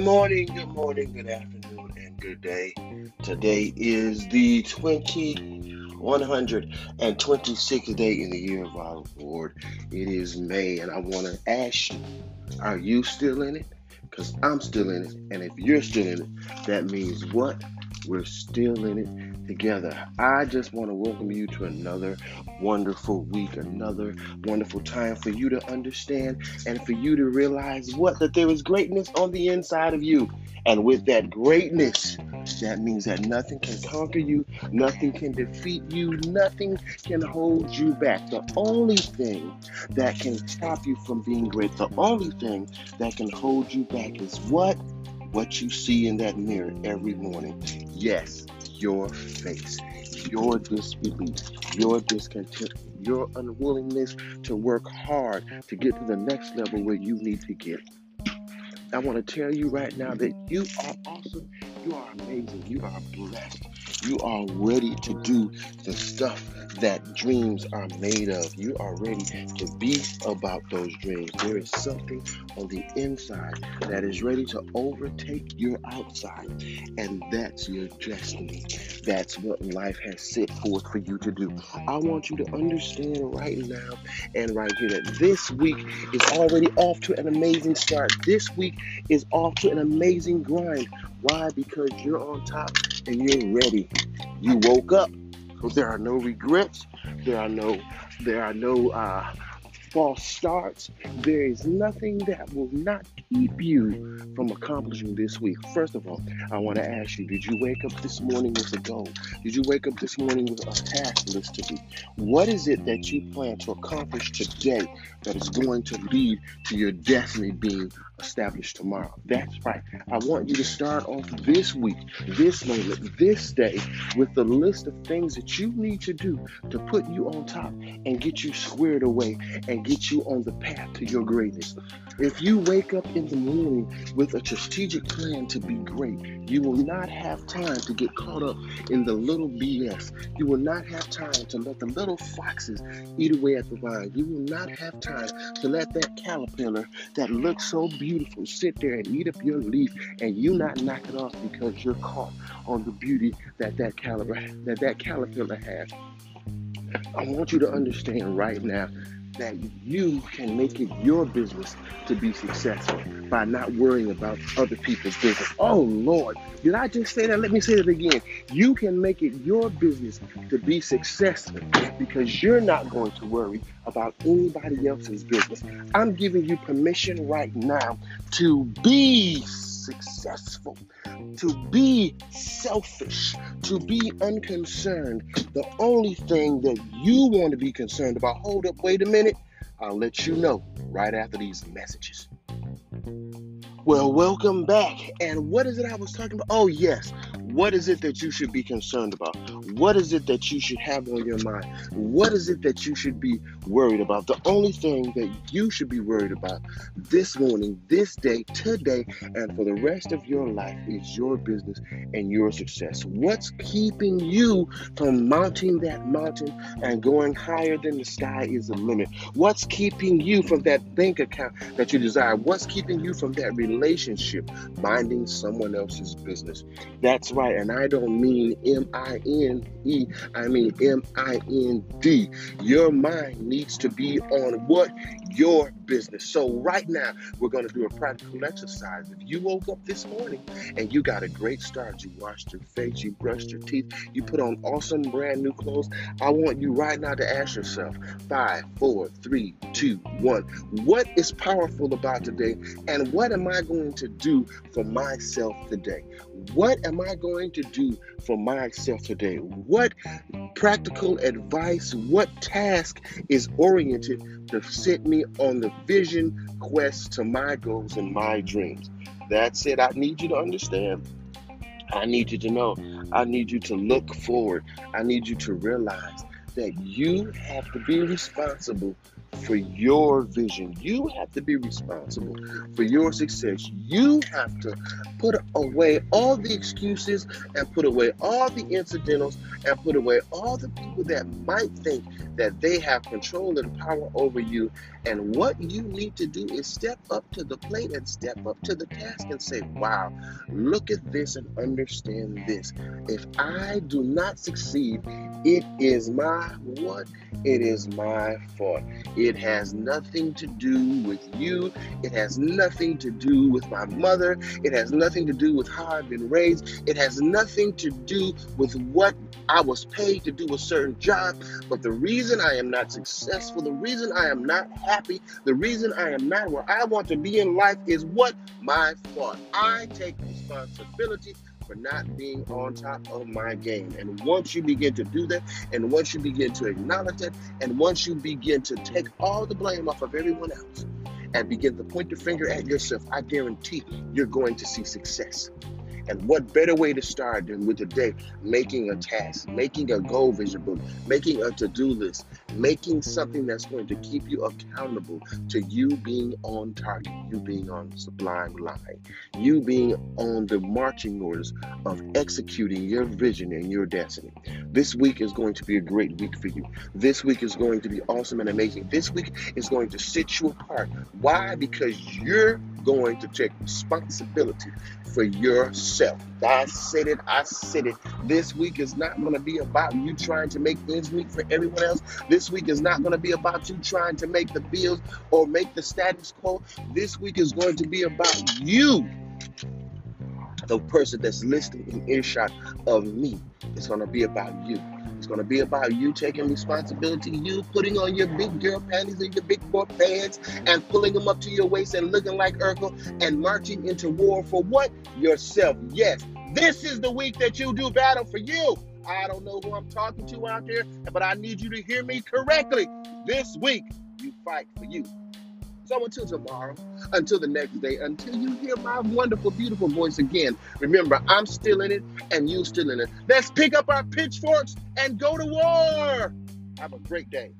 Good morning, good morning, good afternoon, and good day. Today is the 20, 126th day in the year of our Lord. It is May, and I want to ask you, are you still in it? Because I'm still in it. And if you're still in it, that means what? We're still in it together. I just want to welcome you to another wonderful week, another wonderful time for you to understand and for you to realize what? That there is greatness on the inside of you. And with that greatness, that means that nothing can conquer you, nothing can defeat you, nothing can hold you back. The only thing that can stop you from being great, the only thing that can hold you back is what? What you see in that mirror every morning. Yes, your face, your disbelief, your discontent, your unwillingness to work hard to get to the next level where you need to get. I want to tell you right now that you are awesome, you are amazing, you are blessed, you are ready to do the stuff that dreams are made of. You are ready to be about those dreams. There is something on the inside that is ready to overtake your outside, and that's your destiny. That's what life has set forth for you to do. I want you to understand right now and right here that this week is already off to an amazing start. This week is off to an amazing grind. Why? Because you're on top and you're ready. You woke up So there are no regrets. There are no there are no uh, false starts. There is nothing that will not keep you from accomplishing this week. First of all, I want to ask you did you wake up this morning with a goal? Did you wake up this morning with a task list to do? What is it that you plan to accomplish today that is going to lead to your destiny being established tomorrow? That's right. I want you to start off this week, this moment, this day with the list of things that you need to do to put you on top and get you squared away and get you on the path to your greatness. If you wake up morning with a strategic plan to be great, you will not have time to get caught up in the little BS. You will not have time to let the little foxes eat away at the vine. You will not have time to let that caterpillar that looks so beautiful sit there and eat up your leaf and you not knock it off because you're caught on the beauty that that caliber that that caterpillar has. I want you to understand right now that you can make it your business to be successful by not worrying about other people's business. Oh Lord, did I just say that? Let me say that again. You can make it your business to be successful because you're not going to worry about anybody else's business. I'm giving you permission right now to be successful, to be selfish, to be unconcerned. The only thing that you want to be concerned about, hold up, wait a minute, I'll let you know right after these messages. Well, welcome back. And what is it I was talking about? Oh, yes. What is it that you should be concerned about? What is it that you should have on your mind? What is it that you should be worried about? The only thing that you should be worried about this morning, this day, today, and for the rest of your life is your business and your success. What's keeping you from mounting that mountain and going higher than the sky is the limit? What's keeping you from that bank account that you desire? What's keeping you from that relationship, minding someone else's business? That's right. And I don't mean M I N E, I mean M I N D. Your mind needs to be on what? Your business. So, right now, we're going to do a practical exercise. If you woke up this morning and you got a great start, you washed your face, you brushed your teeth, you put on awesome brand new clothes, I want you right now to ask yourself five, four, three, two, one. What is powerful about today? And what am I going to do for myself today? What am I going to do for myself today? What practical advice, what task is oriented to set me on the vision quest to my goals and my dreams? That's it. I need you to understand. I need you to know. I need you to look forward. I need you to realize that you have to be responsible for your vision. You have to be responsible for your success. You have to put away all the excuses and put away all the incidentals and put away all the people that might think that they have control and power over you. And what you need to do is step up to the plate and step up to the task and say, wow, look at this and understand this. If I do not succeed, it is my what? It is my fault. It has nothing to do with you. It has nothing to do with my mother. It has nothing to do with how I've been raised. It has nothing to do with what I was paid to do a certain job. But the reason I am not successful, the reason I am not happy, the reason I am not where I want to be in life is what? My fault. I take responsibility for not being on top of my game. And once you begin to do that, and once you begin to acknowledge that, and once you begin to take all the blame off of everyone else and begin to point the finger at yourself, I guarantee you're going to see success. And what better way to start than with today making a task, making a goal vision book, making a to do list, making something that's going to keep you accountable to you being on target, you being on sublime line, you being on the marching orders of executing your vision and your destiny. This week is going to be a great week for you. This week is going to be awesome and amazing. This week is going to set you apart. Why? Because you're going to take responsibility for yourself. I said it, I said it. This week is not going to be about you trying to make ends meet for everyone else. This week is not going to be about you trying to make the bills or make the status quo. This week is going to be about you the person that's listening in earshot of me. It's going to be about you. It's going to be about you taking responsibility, you putting on your big girl panties and your big boy pants and pulling them up to your waist and looking like Urkel and marching into war for what? Yourself. Yes, this is the week that you do battle for you. I don't know who I'm talking to out there, but I need you to hear me correctly. This week, you fight for you. So until tomorrow, until the next day, until you hear my wonderful, beautiful voice again, remember, I'm still in it and you still in it. Let's pick up our pitchforks and go to war. Have a great day.